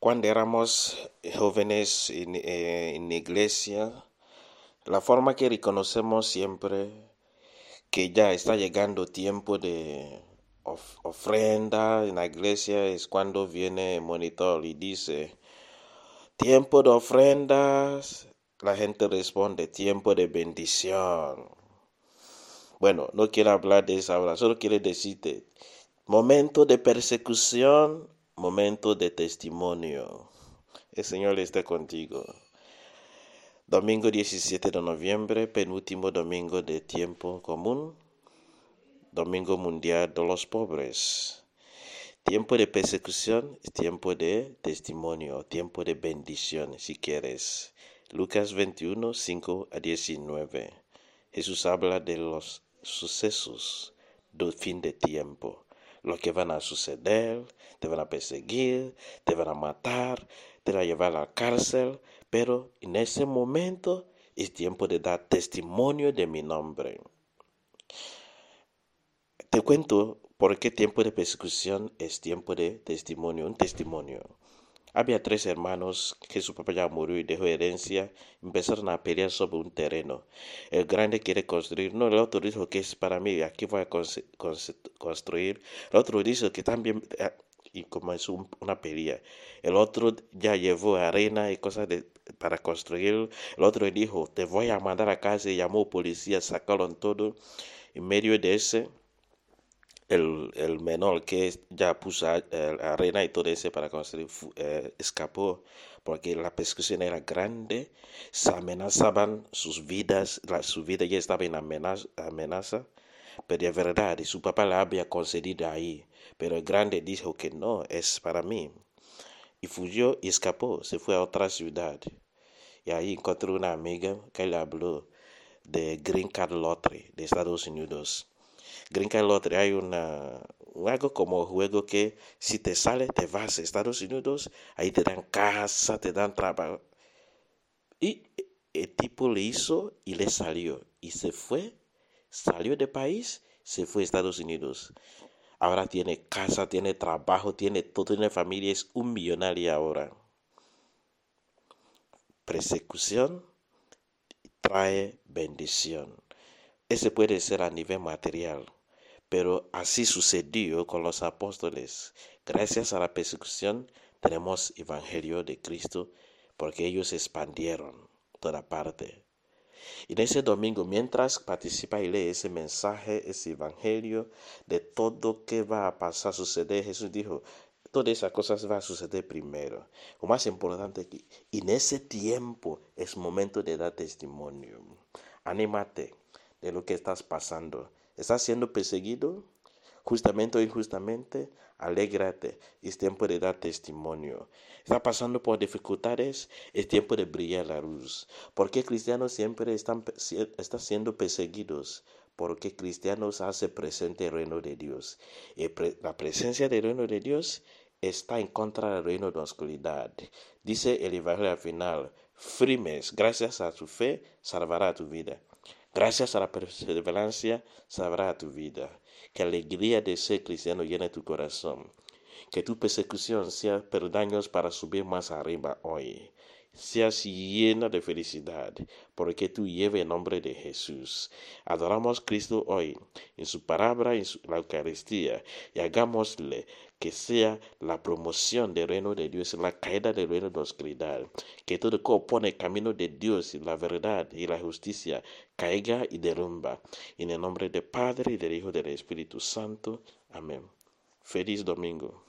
Cuando éramos jóvenes en, eh, en iglesia, la forma que reconocemos siempre que ya está llegando tiempo de ofrenda en la iglesia es cuando viene el monitor y dice, tiempo de ofrendas, la gente responde, tiempo de bendición. Bueno, no quiero hablar de eso ahora, solo quiero decirte, momento de persecución, momento de testimonio. El Señor esté contigo. Domingo 17 de noviembre, penúltimo domingo de tiempo común. Domingo Mundial de los Pobres. Tiempo de persecución, tiempo de testimonio, tiempo de bendición, si quieres. Lucas 21, 5 a 19. Jesús habla de los sucesos del fin de tiempo lo que van a suceder, te van a perseguir, te van a matar, te van a llevar a la cárcel, pero en ese momento es tiempo de dar testimonio de mi nombre. Te cuento por qué tiempo de persecución es tiempo de testimonio, un testimonio. Había tres hermanos que su papá ya murió y dejó herencia. Empezaron a pelear sobre un terreno. El grande quiere construir. No, el otro dijo que es para mí. Aquí voy a construir. El otro dice que también. Eh, y comenzó una pelea. El otro ya llevó arena y cosas para construir. El otro dijo, te voy a mandar a casa y llamó policía, sacaron todo. En medio de ese, el, menor que ya puso arena y todo eso para construir eh, escapó porque la persecución era grande, se amenazaban sus vidas, su vida ya estaba en amenaza, amenaza, pero de verdad, su papá la había concedido ahí, pero el grande dijo que no, es para mí. Y fugió y escapó, se fue a otra ciudad. Y ahí encontró una amiga que le habló de Green Card Lottery de Estados Unidos Green Card Lottery hay una, algo como juego que si te sale, te vas a Estados Unidos, ahí te dan casa, te dan trabajo. Y el tipo le hizo y le salió. Y se fue, salió del país, se fue a Estados Unidos. Ahora tiene casa, tiene trabajo, tiene todo, tiene familia, es un millonario ahora. Persecución trae bendición. Ese puede ser a nivel material. Pero así sucedió con los apóstoles. Gracias a la persecución tenemos Evangelio de Cristo porque ellos expandieron toda parte. En ese domingo, mientras participa y lee ese mensaje, ese evangelio de todo que va a pasar, suceder, Jesús dijo, todas esas cosas van a suceder primero. Lo más importante que en ese tiempo es momento de dar testimonio. Anímate de lo que estás pasando. ¿Estás siendo perseguido? Justamente o injustamente, alégrate. Es tiempo de dar testimonio. ¿Está pasando por dificultades? Es tiempo de brillar la luz. ¿Por qué cristianos siempre están, están siendo perseguidos? Porque cristianos hace presente el reino de Dios. Y la presencia del reino de Dios está en contra del reino de oscuridad. Dice el Evangelio al final, firmes, gracias a tu fe, salvará tu vida. Gracias a la perseverancia sabrá tu vida. Que alegría de ser cristiano llene tu corazón. Que tu persecución sea perdaños para subir más arriba hoy. Seas llena de felicidad, porque tú lleves el nombre de Jesús. Adoramos a Cristo hoy, en su palabra, en la Eucaristía, y hagámosle que sea la promoción del reino de Dios, la caída del reino de la oscuridad, que todo que opone el camino de Dios la verdad y la justicia caiga y derrumba. En el nombre del Padre y del Hijo y del Espíritu Santo. Amén. Feliz domingo.